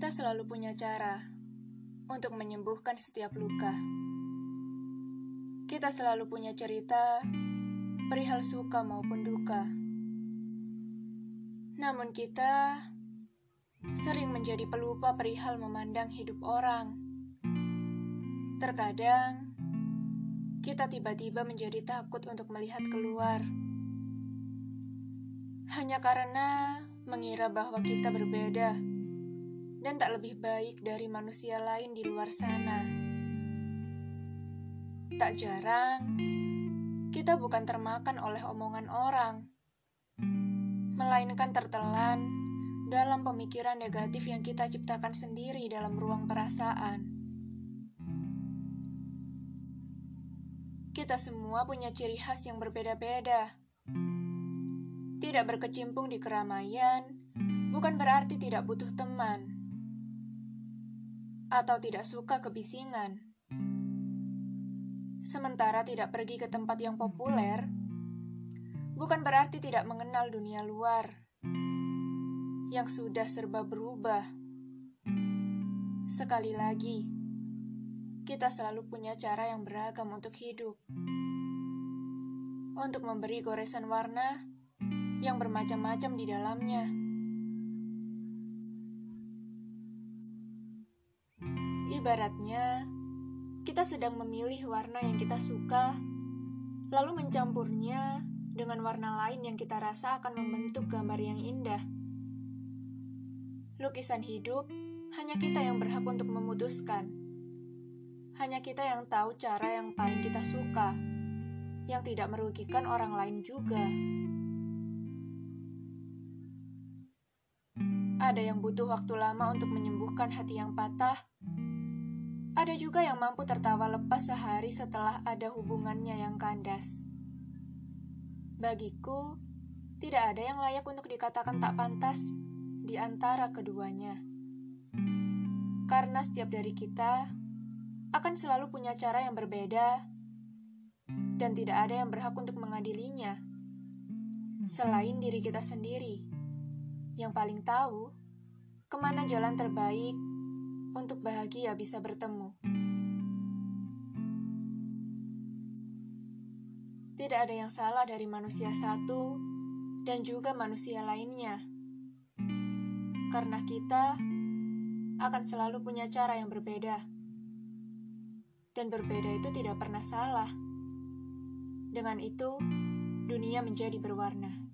Kita selalu punya cara untuk menyembuhkan setiap luka. Kita selalu punya cerita perihal suka maupun duka. Namun kita sering menjadi pelupa perihal memandang hidup orang. Terkadang kita tiba-tiba menjadi takut untuk melihat keluar. Hanya karena mengira bahwa kita berbeda dan tak lebih baik dari manusia lain di luar sana. Tak jarang, kita bukan termakan oleh omongan orang, melainkan tertelan dalam pemikiran negatif yang kita ciptakan sendiri dalam ruang perasaan. Kita semua punya ciri khas yang berbeda-beda. Tidak berkecimpung di keramaian bukan berarti tidak butuh teman atau tidak suka kebisingan. Sementara tidak pergi ke tempat yang populer, bukan berarti tidak mengenal dunia luar yang sudah serba berubah. Sekali lagi, kita selalu punya cara yang beragam untuk hidup. Untuk memberi goresan warna yang bermacam-macam di dalamnya. Ibaratnya, kita sedang memilih warna yang kita suka, lalu mencampurnya dengan warna lain yang kita rasa akan membentuk gambar yang indah. Lukisan hidup hanya kita yang berhak untuk memutuskan. Hanya kita yang tahu cara yang paling kita suka, yang tidak merugikan orang lain juga. Ada yang butuh waktu lama untuk menyembuhkan hati yang patah ada juga yang mampu tertawa lepas sehari setelah ada hubungannya yang kandas. Bagiku, tidak ada yang layak untuk dikatakan tak pantas di antara keduanya. Karena setiap dari kita akan selalu punya cara yang berbeda dan tidak ada yang berhak untuk mengadilinya selain diri kita sendiri yang paling tahu ke mana jalan terbaik untuk bahagia bisa bertemu. Tidak ada yang salah dari manusia satu dan juga manusia lainnya. Karena kita akan selalu punya cara yang berbeda. Dan berbeda itu tidak pernah salah. Dengan itu, dunia menjadi berwarna.